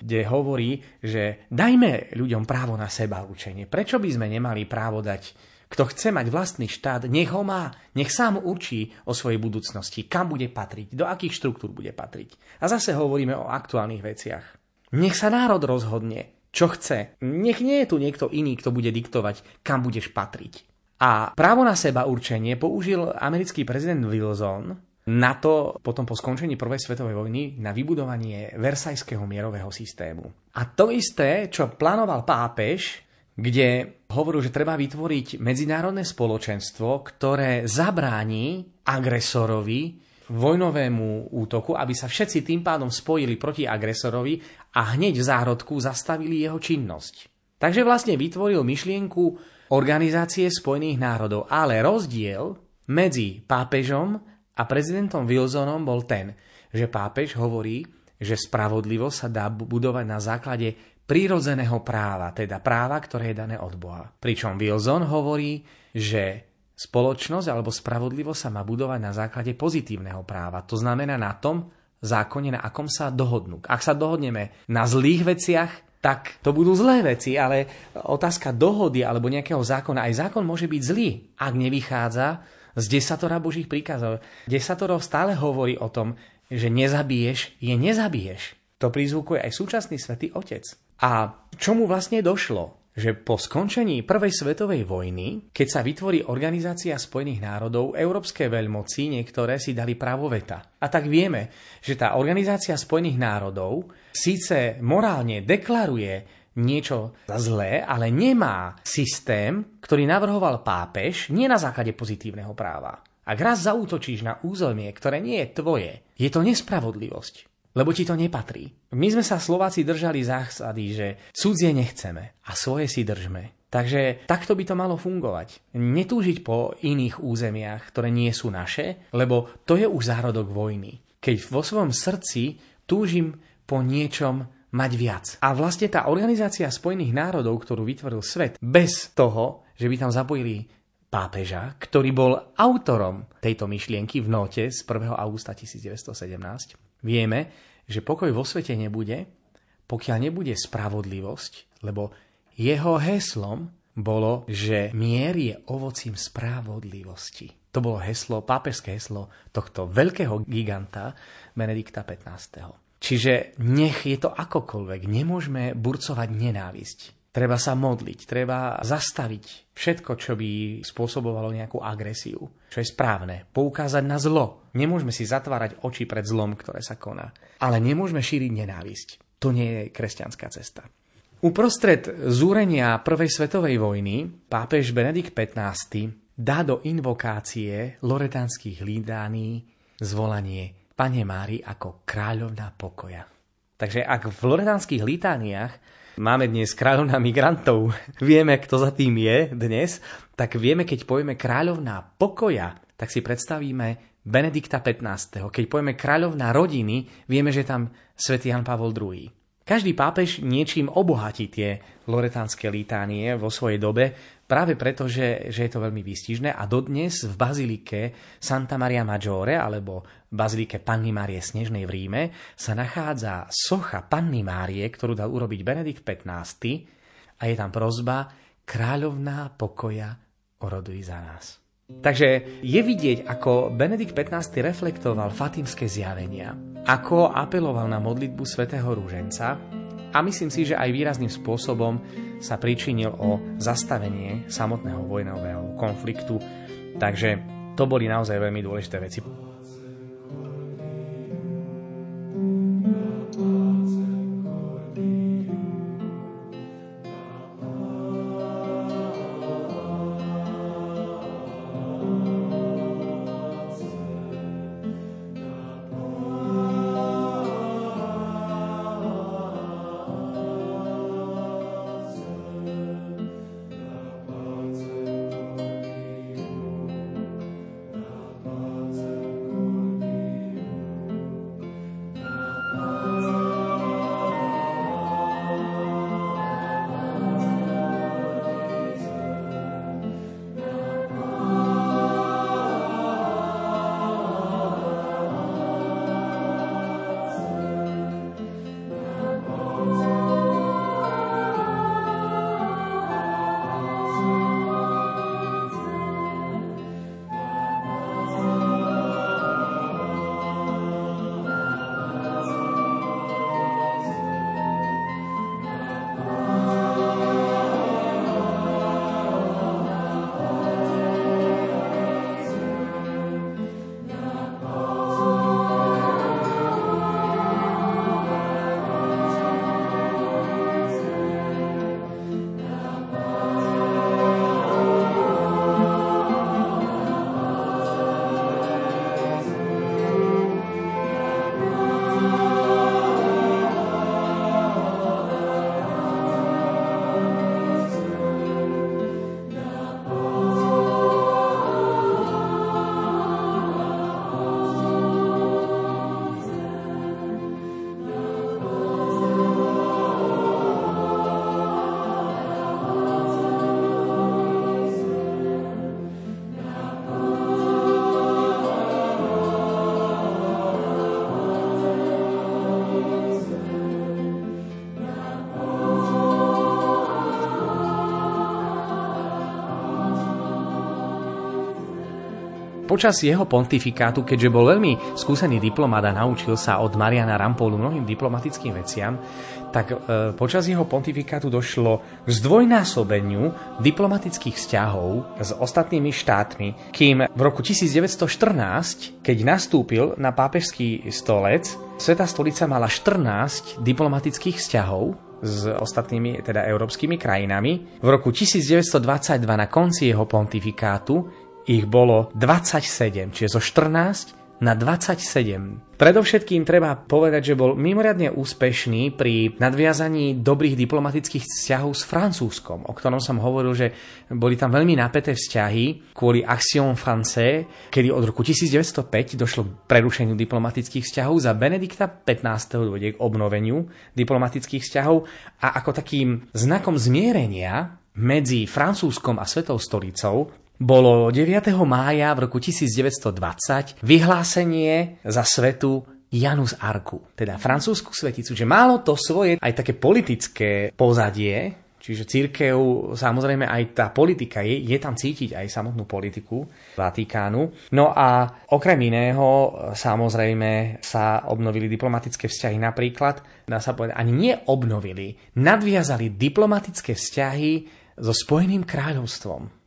kde hovorí, že dajme ľuďom právo na seba učenie. Prečo by sme nemali právo dať kto chce mať vlastný štát, nech ho má, nech sám určí o svojej budúcnosti, kam bude patriť, do akých štruktúr bude patriť. A zase hovoríme o aktuálnych veciach. Nech sa národ rozhodne, čo chce. Nech nie je tu niekto iný, kto bude diktovať, kam budeš patriť. A právo na seba určenie použil americký prezident Wilson na to potom po skončení Prvej svetovej vojny na vybudovanie Versajského mierového systému. A to isté, čo plánoval pápež, kde hovoril, že treba vytvoriť medzinárodné spoločenstvo, ktoré zabráni agresorovi vojnovému útoku, aby sa všetci tým pádom spojili proti agresorovi a hneď v zárodku zastavili jeho činnosť. Takže vlastne vytvoril myšlienku Organizácie spojených národov, ale rozdiel medzi pápežom a prezidentom Wilsonom bol ten, že pápež hovorí, že spravodlivosť sa dá budovať na základe prírodzeného práva, teda práva, ktoré je dané od Boha. Pričom Wilson hovorí, že Spoločnosť alebo spravodlivosť sa má budovať na základe pozitívneho práva. To znamená na tom zákone, na akom sa dohodnú. Ak sa dohodneme na zlých veciach, tak to budú zlé veci, ale otázka dohody alebo nejakého zákona, aj zákon môže byť zlý, ak nevychádza z desatora Božích príkazov. Desatoro stále hovorí o tom, že nezabiješ je nezabiješ. To prizvukuje aj súčasný svätý Otec. A čomu vlastne došlo? že po skončení Prvej svetovej vojny, keď sa vytvorí Organizácia spojených národov, európske veľmoci niektoré si dali právo veta. A tak vieme, že tá Organizácia spojených národov síce morálne deklaruje niečo za zlé, ale nemá systém, ktorý navrhoval pápež nie na základe pozitívneho práva. Ak raz zautočíš na územie, ktoré nie je tvoje, je to nespravodlivosť lebo ti to nepatrí. My sme sa Slováci držali zásady, že cudzie nechceme a svoje si držme. Takže takto by to malo fungovať. Netúžiť po iných územiach, ktoré nie sú naše, lebo to je už zárodok vojny. Keď vo svojom srdci túžim po niečom mať viac. A vlastne tá organizácia Spojených národov, ktorú vytvoril svet, bez toho, že by tam zapojili pápeža, ktorý bol autorom tejto myšlienky v note z 1. augusta 1917, Vieme, že pokoj vo svete nebude, pokiaľ nebude spravodlivosť, lebo jeho heslom bolo, že mier je ovocím spravodlivosti. To bolo heslo, pápežské heslo tohto veľkého giganta Benedikta XV. Čiže nech je to akokoľvek, nemôžeme burcovať nenávisť. Treba sa modliť, treba zastaviť všetko, čo by spôsobovalo nejakú agresiu, čo je správne. Poukázať na zlo. Nemôžeme si zatvárať oči pred zlom, ktoré sa koná. Ale nemôžeme šíriť nenávisť. To nie je kresťanská cesta. Uprostred zúrenia Prvej svetovej vojny pápež Benedikt XV dá do invokácie loretánskych lídány zvolanie Pane Mári ako kráľovná pokoja. Takže ak v loretánskych litániách máme dnes kráľovná migrantov, vieme, kto za tým je dnes, tak vieme, keď povieme kráľovná pokoja, tak si predstavíme Benedikta 15. Keď povieme kráľovná rodiny, vieme, že tam svätý Jan Pavol II. Každý pápež niečím obohatí tie loretánske litánie vo svojej dobe, práve preto, že, že je to veľmi výstižné a dodnes v bazilike Santa Maria Maggiore alebo bazilike Panny Márie Snežnej v Ríme sa nachádza socha Panny Márie, ktorú dal urobiť Benedikt XV a je tam prozba Kráľovná pokoja oroduj za nás. Takže je vidieť, ako Benedikt XV reflektoval fatimské zjavenia, ako apeloval na modlitbu svätého Rúženca a myslím si, že aj výrazným spôsobom sa pričinil o zastavenie samotného vojnového konfliktu. Takže to boli naozaj veľmi dôležité veci. Počas jeho pontifikátu, keďže bol veľmi skúsený diplomat a naučil sa od Mariana Rampolu mnohým diplomatickým veciam, tak e, počas jeho pontifikátu došlo k zdvojnásobeniu diplomatických vzťahov s ostatnými štátmi, kým v roku 1914, keď nastúpil na pápežský stolec, Sveta stolica mala 14 diplomatických vzťahov s ostatnými, teda európskymi krajinami. V roku 1922 na konci jeho pontifikátu ich bolo 27, čiže zo 14 na 27. Predovšetkým treba povedať, že bol mimoriadne úspešný pri nadviazaní dobrých diplomatických vzťahov s Francúzskom, o ktorom som hovoril, že boli tam veľmi napäté vzťahy kvôli Action Français, kedy od roku 1905 došlo k prerušeniu diplomatických vzťahov, za Benedikta 15. dôjde k obnoveniu diplomatických vzťahov a ako takým znakom zmierenia medzi Francúzskom a Svetou stolicou bolo 9. mája v roku 1920 vyhlásenie za svetu Janus Arku, teda francúzsku sveticu, že málo to svoje aj také politické pozadie, čiže církev, samozrejme aj tá politika, je, je tam cítiť aj samotnú politiku Vatikánu. No a okrem iného, samozrejme, sa obnovili diplomatické vzťahy napríklad, dá sa povedať, ani neobnovili, nadviazali diplomatické vzťahy so Spojeným kráľovstvom.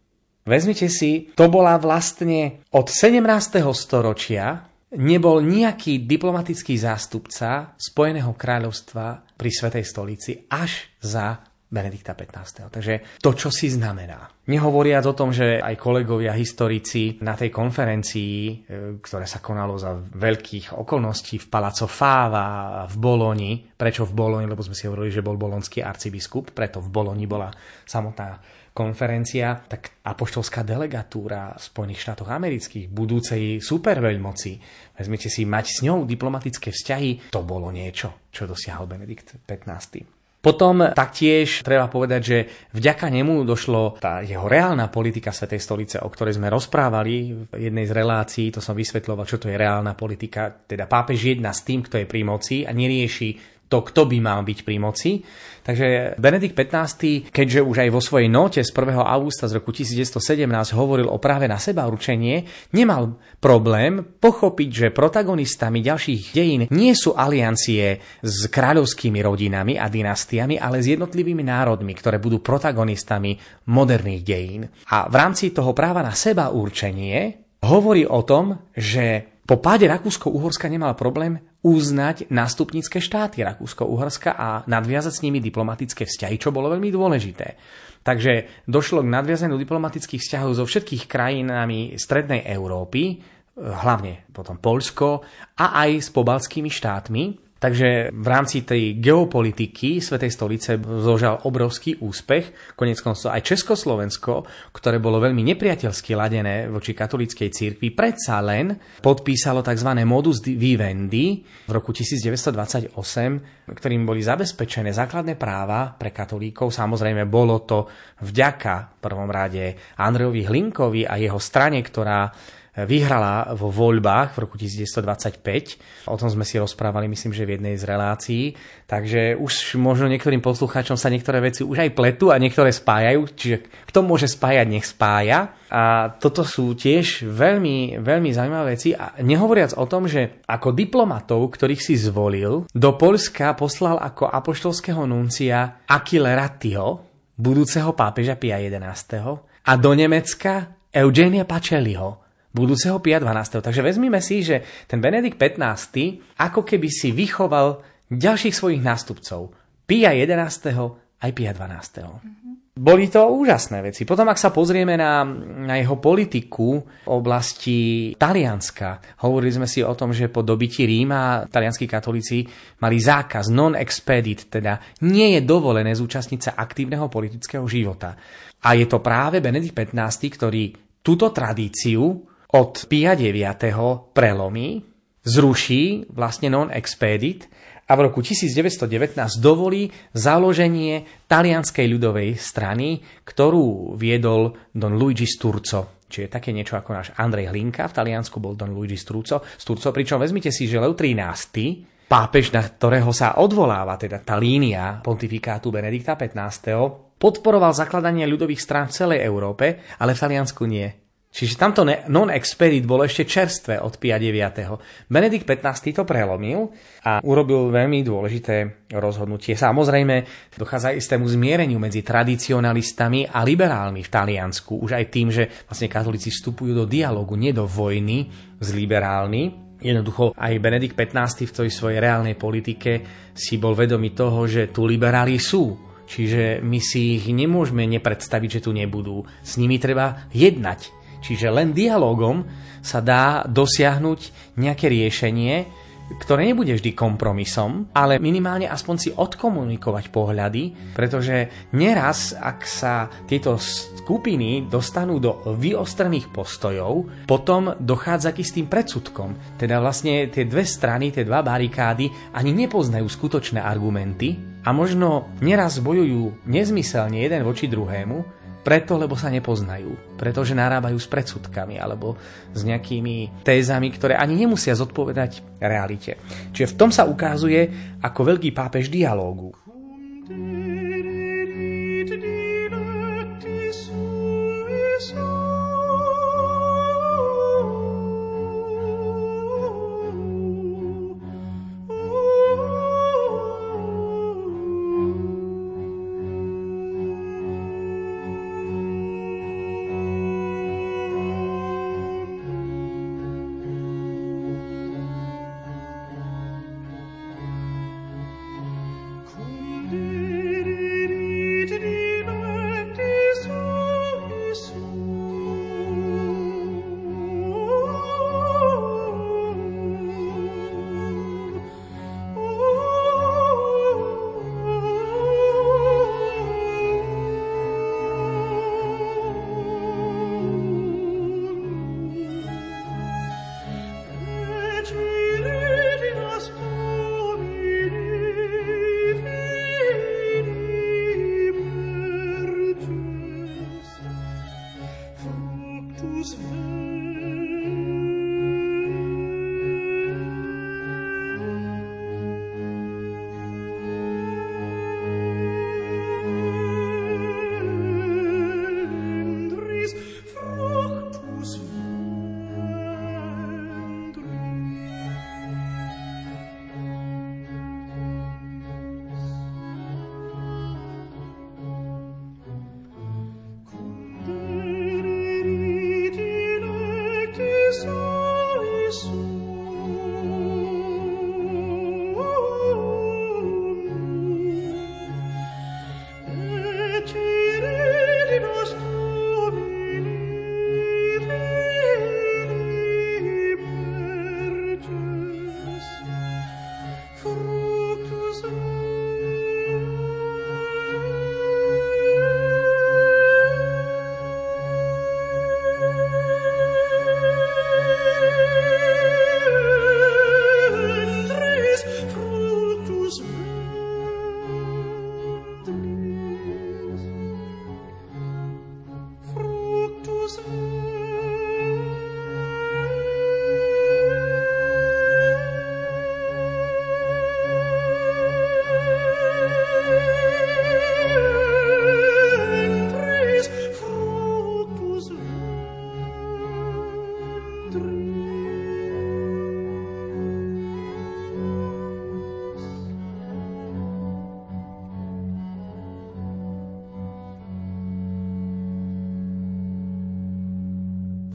Vezmite si, to bola vlastne od 17. storočia nebol nejaký diplomatický zástupca Spojeného kráľovstva pri Svetej stolici až za Benedikta 15. Takže to, čo si znamená. Nehovoriac o tom, že aj kolegovia historici na tej konferencii, e, ktoré sa konalo za veľkých okolností v Palazzo Fava v Boloni, prečo v Boloni, lebo sme si hovorili, že bol bolonský arcibiskup, preto v Boloni bola samotná konferencia, tak apoštolská delegatúra v Spojených štátoch amerických, budúcej superveľmoci, vezmite si mať s ňou diplomatické vzťahy, to bolo niečo, čo dosiahol Benedikt 15. Potom taktiež treba povedať, že vďaka nemu došlo tá jeho reálna politika Svetej stolice, o ktorej sme rozprávali v jednej z relácií, to som vysvetľoval, čo to je reálna politika, teda pápež jedna s tým, kto je pri moci a nerieši to, kto by mal byť pri moci. Takže Benedikt XV, keďže už aj vo svojej note z 1. augusta z roku 1917 hovoril o práve na seba určenie, nemal problém pochopiť, že protagonistami ďalších dejín nie sú aliancie s kráľovskými rodinami a dynastiami, ale s jednotlivými národmi, ktoré budú protagonistami moderných dejín. A v rámci toho práva na seba určenie hovorí o tom, že po páde Rakúsko-Uhorska nemal problém uznať nástupnícke štáty Rakúsko-Uhorska a nadviazať s nimi diplomatické vzťahy, čo bolo veľmi dôležité. Takže došlo k nadviazaniu diplomatických vzťahov so všetkých krajinami Strednej Európy, hlavne potom Polsko a aj s pobalskými štátmi, Takže v rámci tej geopolitiky Svetej stolice zožal obrovský úspech. Konec koncov aj Československo, ktoré bolo veľmi nepriateľsky ladené voči katolíckej cirkvi, predsa len podpísalo tzv. modus vivendi v roku 1928, ktorým boli zabezpečené základné práva pre katolíkov. Samozrejme, bolo to vďaka v prvom rade Andrejovi Hlinkovi a jeho strane, ktorá vyhrala vo voľbách v roku 1925. O tom sme si rozprávali, myslím, že v jednej z relácií. Takže už možno niektorým poslucháčom sa niektoré veci už aj pletú a niektoré spájajú. Čiže kto môže spájať, nech spája. A toto sú tiež veľmi, veľmi zaujímavé veci. A nehovoriac o tom, že ako diplomatov, ktorých si zvolil, do Polska poslal ako apoštolského nuncia Achille Rattiho, budúceho pápeža Pia XI. a do Nemecka Eugenia Pacelliho, budúceho Pia 12. Takže vezmime si, že ten Benedikt 15. ako keby si vychoval ďalších svojich nástupcov. Pia 11. aj Pia 12. Mm-hmm. Boli to úžasné veci. Potom, ak sa pozrieme na, na jeho politiku v oblasti Talianska, hovorili sme si o tom, že po dobití Ríma talianskí katolíci mali zákaz non-expedit, teda nie je dovolené zúčastniť sa aktívneho politického života. A je to práve Benedikt 15., ktorý túto tradíciu od Pia 9. prelomí, zruší vlastne non-expedit a v roku 1919 dovolí založenie talianskej ľudovej strany, ktorú viedol Don Luigi Sturzo. Čiže také niečo ako náš Andrej Hlinka, v Taliansku bol Don Luigi Sturzo, Sturzo pričom vezmite si, že Leo 13 pápež, na ktorého sa odvoláva teda tá línia pontifikátu Benedikta 15. podporoval zakladanie ľudových strán v celej Európe, ale v Taliansku nie. Čiže tamto non-expedit bolo ešte čerstvé od Pia 9. Benedikt 15. to prelomil a urobil veľmi dôležité rozhodnutie. Samozrejme, dochádza istému zmiereniu medzi tradicionalistami a liberálmi v Taliansku. Už aj tým, že vlastne katolíci vstupujú do dialogu, nie do vojny s liberálmi. Jednoducho aj Benedikt 15. v tej svojej reálnej politike si bol vedomý toho, že tu liberáli sú. Čiže my si ich nemôžeme nepredstaviť, že tu nebudú. S nimi treba jednať Čiže len dialogom sa dá dosiahnuť nejaké riešenie, ktoré nebude vždy kompromisom, ale minimálne aspoň si odkomunikovať pohľady, pretože neraz, ak sa tieto skupiny dostanú do vyostrených postojov, potom dochádza k istým predsudkom. Teda vlastne tie dve strany, tie dva barikády ani nepoznajú skutočné argumenty a možno neraz bojujú nezmyselne jeden voči druhému, preto, lebo sa nepoznajú. Pretože narábajú s predsudkami alebo s nejakými tézami, ktoré ani nemusia zodpovedať realite. Čiže v tom sa ukazuje ako veľký pápež dialógu.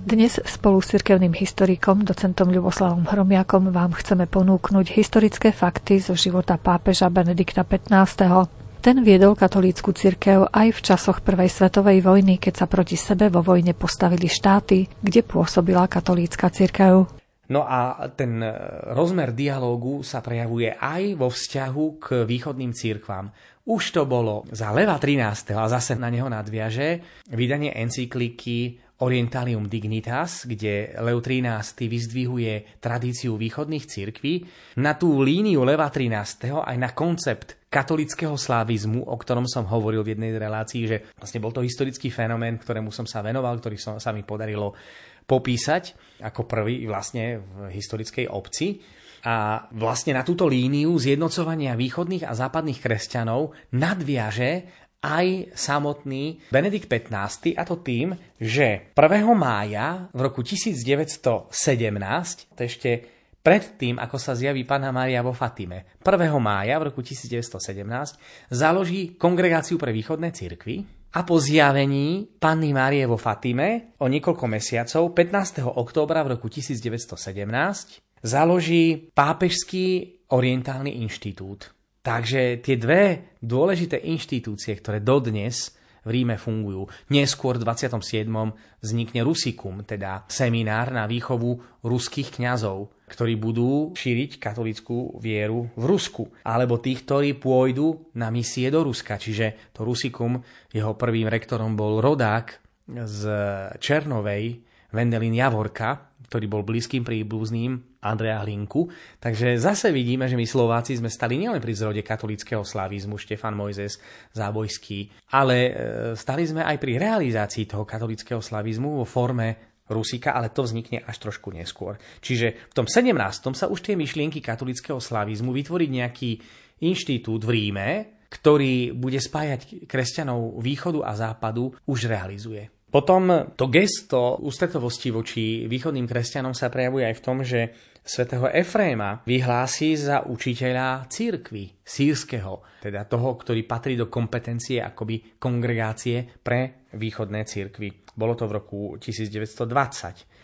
Dnes spolu s cirkevným historikom, docentom Ľuboslavom Hromiakom vám chceme ponúknuť historické fakty zo života pápeža Benedikta XV. Ten viedol katolícku cirkev aj v časoch Prvej svetovej vojny, keď sa proti sebe vo vojne postavili štáty, kde pôsobila katolícka cirkev. No a ten rozmer dialógu sa prejavuje aj vo vzťahu k východným církvám. Už to bolo za Leva 13. a zase na neho nadviaže vydanie encykliky Orientalium Dignitas, kde Leo XIII vyzdvihuje tradíciu východných cirkví, na tú líniu Leva XIII aj na koncept katolického slávizmu, o ktorom som hovoril v jednej relácii, že vlastne bol to historický fenomén, ktorému som sa venoval, ktorý som, sa mi podarilo popísať ako prvý vlastne v historickej obci. A vlastne na túto líniu zjednocovania východných a západných kresťanov nadviaže aj samotný Benedikt XV a to tým, že 1. mája v roku 1917, to ešte pred tým, ako sa zjaví Pána Mária vo Fatime, 1. mája v roku 1917 založí kongregáciu pre východné cirkvy a po zjavení Panny Márie vo Fatime o niekoľko mesiacov, 15. októbra v roku 1917, založí Pápežský orientálny inštitút, Takže tie dve dôležité inštitúcie, ktoré dodnes v Ríme fungujú. Neskôr v 27. vznikne Rusikum, teda seminár na výchovu ruských kňazov, ktorí budú šíriť katolickú vieru v Rusku. Alebo tých, ktorí pôjdu na misie do Ruska. Čiže to Rusikum, jeho prvým rektorom bol rodák z Černovej, Vendelin Javorka, ktorý bol blízkym príbuzným Andrea Hlinku. Takže zase vidíme, že my Slováci sme stali nielen pri zrode katolického slavizmu, Štefan Mojzes, Zábojský, ale e, stali sme aj pri realizácii toho katolického slavizmu vo forme Rusika, ale to vznikne až trošku neskôr. Čiže v tom 17. sa už tie myšlienky katolického slavizmu vytvoriť nejaký inštitút v Ríme, ktorý bude spájať kresťanov východu a západu, už realizuje. Potom to gesto ústretovosti voči východným kresťanom sa prejavuje aj v tom, že svätého Efréma vyhlási za učiteľa církvy sírskeho, teda toho, ktorý patrí do kompetencie akoby kongregácie pre východné církvy. Bolo to v roku 1920.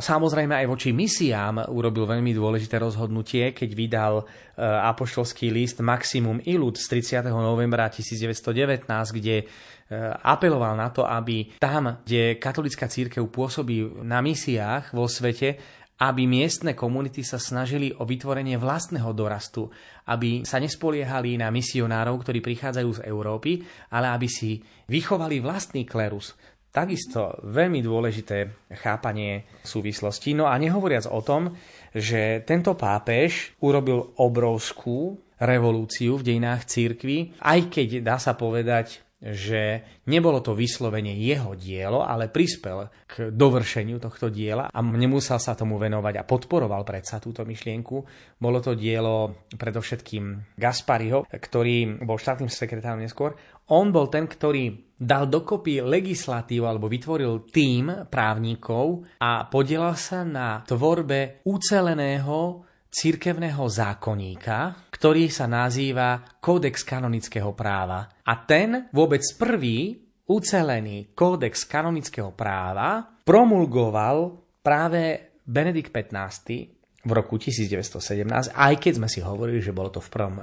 Samozrejme aj voči misiám urobil veľmi dôležité rozhodnutie, keď vydal e, apoštolský list Maximum Ilud z 30. novembra 1919, kde apeloval na to, aby tam, kde katolická církev pôsobí na misiách vo svete, aby miestne komunity sa snažili o vytvorenie vlastného dorastu, aby sa nespoliehali na misionárov, ktorí prichádzajú z Európy, ale aby si vychovali vlastný klerus. Takisto veľmi dôležité chápanie súvislosti. No a nehovoriac o tom, že tento pápež urobil obrovskú revolúciu v dejinách církvy, aj keď dá sa povedať, že nebolo to vyslovene jeho dielo, ale prispel k dovršeniu tohto diela a nemusel sa tomu venovať a podporoval predsa túto myšlienku. Bolo to dielo predovšetkým Gaspariho, ktorý bol štátnym sekretárom neskôr. On bol ten, ktorý dal dokopy legislatívu alebo vytvoril tým právnikov a podielal sa na tvorbe uceleného cirkevného zákonníka, ktorý sa nazýva Kódex kanonického práva. A ten vôbec prvý ucelený kódex kanonického práva promulgoval práve Benedikt XV v roku 1917, aj keď sme si hovorili, že bolo to v prvom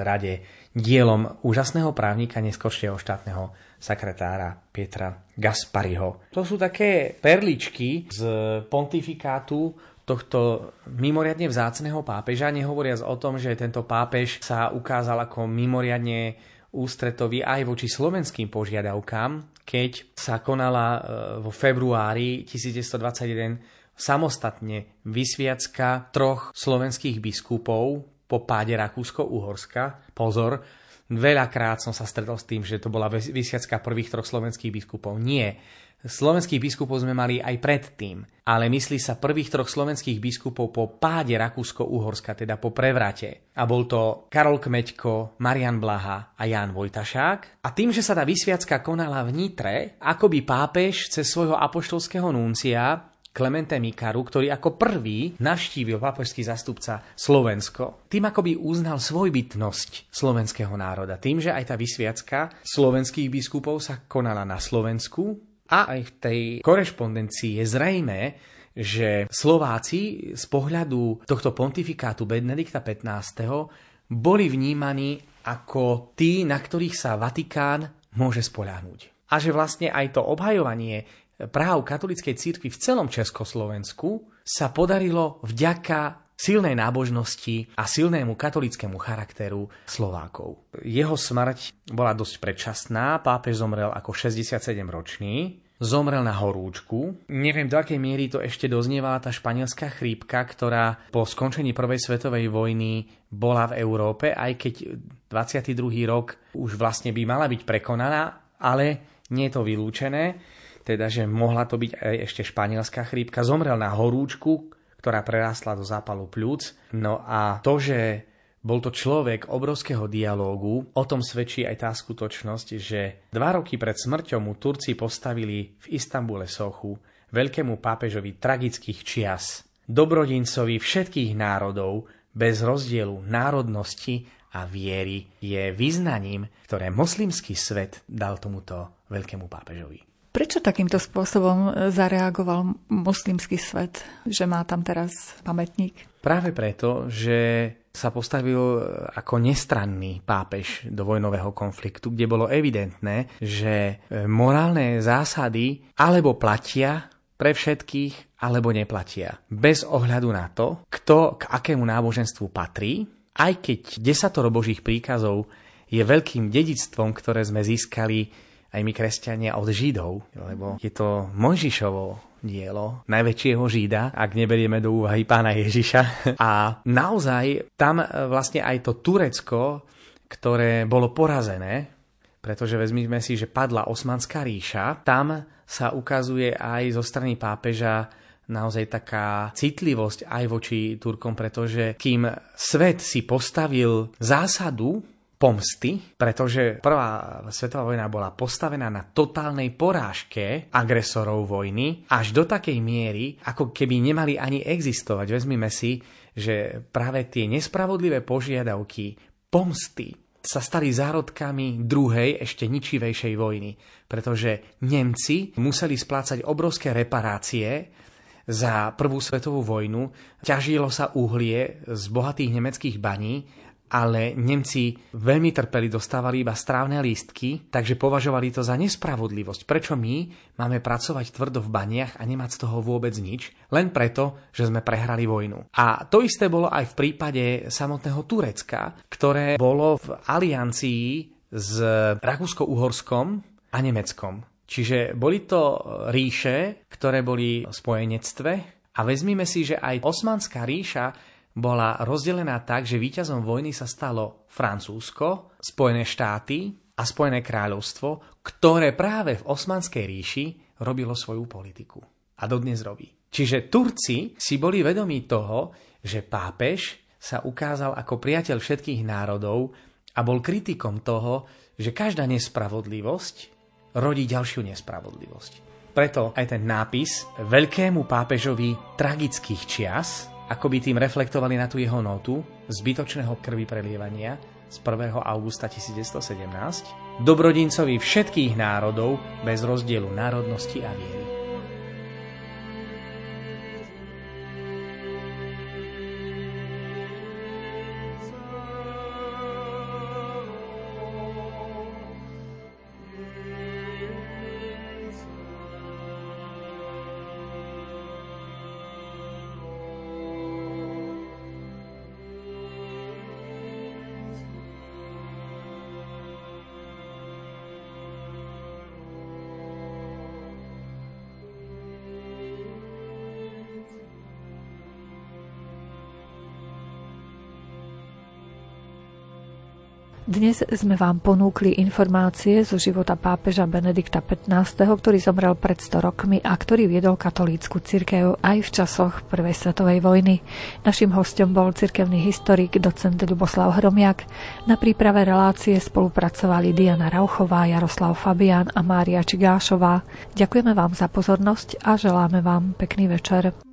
rade dielom úžasného právnika, neskôršieho štátneho sekretára Pietra Gaspariho. To sú také perličky z pontifikátu tohto mimoriadne vzácného pápeža, nehovoriac o tom, že tento pápež sa ukázal ako mimoriadne ústretový aj voči slovenským požiadavkám, keď sa konala e, vo februári 1921 samostatne vysviacka troch slovenských biskupov po páde Rakúsko-Uhorska. Pozor, veľakrát som sa stretol s tým, že to bola vysviacka prvých troch slovenských biskupov. Nie, Slovenských biskupov sme mali aj predtým, ale myslí sa prvých troch slovenských biskupov po páde Rakúsko-Uhorska, teda po prevrate. A bol to Karol Kmeďko, Marian Blaha a Ján Vojtašák. A tým, že sa tá vysviacka konala v Nitre, ako by pápež cez svojho apoštolského núncia Klemente Mikaru, ktorý ako prvý navštívil pápežský zastupca Slovensko. Tým ako by uznal svojbytnosť slovenského národa. Tým, že aj tá vysviacka slovenských biskupov sa konala na Slovensku, a aj v tej korešpondencii je zrejme, že Slováci z pohľadu tohto pontifikátu Benedikta XV. boli vnímaní ako tí, na ktorých sa Vatikán môže spoľahnúť. A že vlastne aj to obhajovanie práv katolíckej cirkvi v celom Československu sa podarilo vďaka silnej nábožnosti a silnému katolickému charakteru Slovákov. Jeho smrť bola dosť predčasná, pápež zomrel ako 67-ročný, zomrel na horúčku. Neviem, do akej miery to ešte doznievala tá španielská chrípka, ktorá po skončení Prvej svetovej vojny bola v Európe, aj keď 22. rok už vlastne by mala byť prekonaná, ale nie je to vylúčené, teda že mohla to byť aj ešte španielská chrípka. Zomrel na horúčku, ktorá prerástla do zápalu pľúc. No a to, že bol to človek obrovského dialógu, o tom svedčí aj tá skutočnosť, že dva roky pred smrťou mu Turci postavili v Istambule sochu veľkému pápežovi tragických čias, dobrodincovi všetkých národov, bez rozdielu národnosti a viery, je význaním, ktoré moslimský svet dal tomuto veľkému pápežovi. Prečo takýmto spôsobom zareagoval moslimský svet, že má tam teraz pamätník? Práve preto, že sa postavil ako nestranný pápež do vojnového konfliktu, kde bolo evidentné, že e, morálne zásady alebo platia pre všetkých, alebo neplatia. Bez ohľadu na to, kto k akému náboženstvu patrí, aj keď desatoro božích príkazov je veľkým dedictvom, ktoré sme získali aj my kresťania od Židov, lebo je to Mojžišovo dielo najväčšieho Žída, ak neberieme do úvahy pána Ježiša. A naozaj tam e, vlastne aj to Turecko, ktoré bolo porazené, pretože vezmime si, že padla Osmanská ríša, tam sa ukazuje aj zo strany pápeža naozaj taká citlivosť aj voči Turkom, pretože kým svet si postavil zásadu pomsty, pretože prvá svetová vojna bola postavená na totálnej porážke agresorov vojny až do takej miery, ako keby nemali ani existovať. Vezmime si, že práve tie nespravodlivé požiadavky pomsty sa stali zárodkami druhej, ešte ničivejšej vojny, pretože Nemci museli splácať obrovské reparácie za prvú svetovú vojnu, ťažilo sa uhlie z bohatých nemeckých baní ale Nemci veľmi trpeli, dostávali iba strávne lístky, takže považovali to za nespravodlivosť. Prečo my máme pracovať tvrdo v baniach a nemať z toho vôbec nič, len preto, že sme prehrali vojnu. A to isté bolo aj v prípade samotného Turecka, ktoré bolo v aliancii s Rakúsko-Uhorskom a Nemeckom. Čiže boli to ríše, ktoré boli v spojenectve a vezmime si, že aj Osmanská ríša bola rozdelená tak, že víťazom vojny sa stalo Francúzsko, Spojené štáty a Spojené kráľovstvo, ktoré práve v Osmanskej ríši robilo svoju politiku. A dodnes robí. Čiže Turci si boli vedomí toho, že pápež sa ukázal ako priateľ všetkých národov a bol kritikom toho, že každá nespravodlivosť rodí ďalšiu nespravodlivosť. Preto aj ten nápis veľkému pápežovi tragických čias, ako by tým reflektovali na tú jeho notu zbytočného krvi prelievania z 1. augusta 1917, dobrodincovi všetkých národov bez rozdielu národnosti a viery. Dnes sme vám ponúkli informácie zo života pápeža Benedikta XV., ktorý zomrel pred 100 rokmi a ktorý viedol katolícku cirkev aj v časoch Prvej svetovej vojny. Našim hostom bol cirkevný historik docent Luboslav Hromiak. Na príprave relácie spolupracovali Diana Rauchová, Jaroslav Fabian a Mária Čigášová. Ďakujeme vám za pozornosť a želáme vám pekný večer.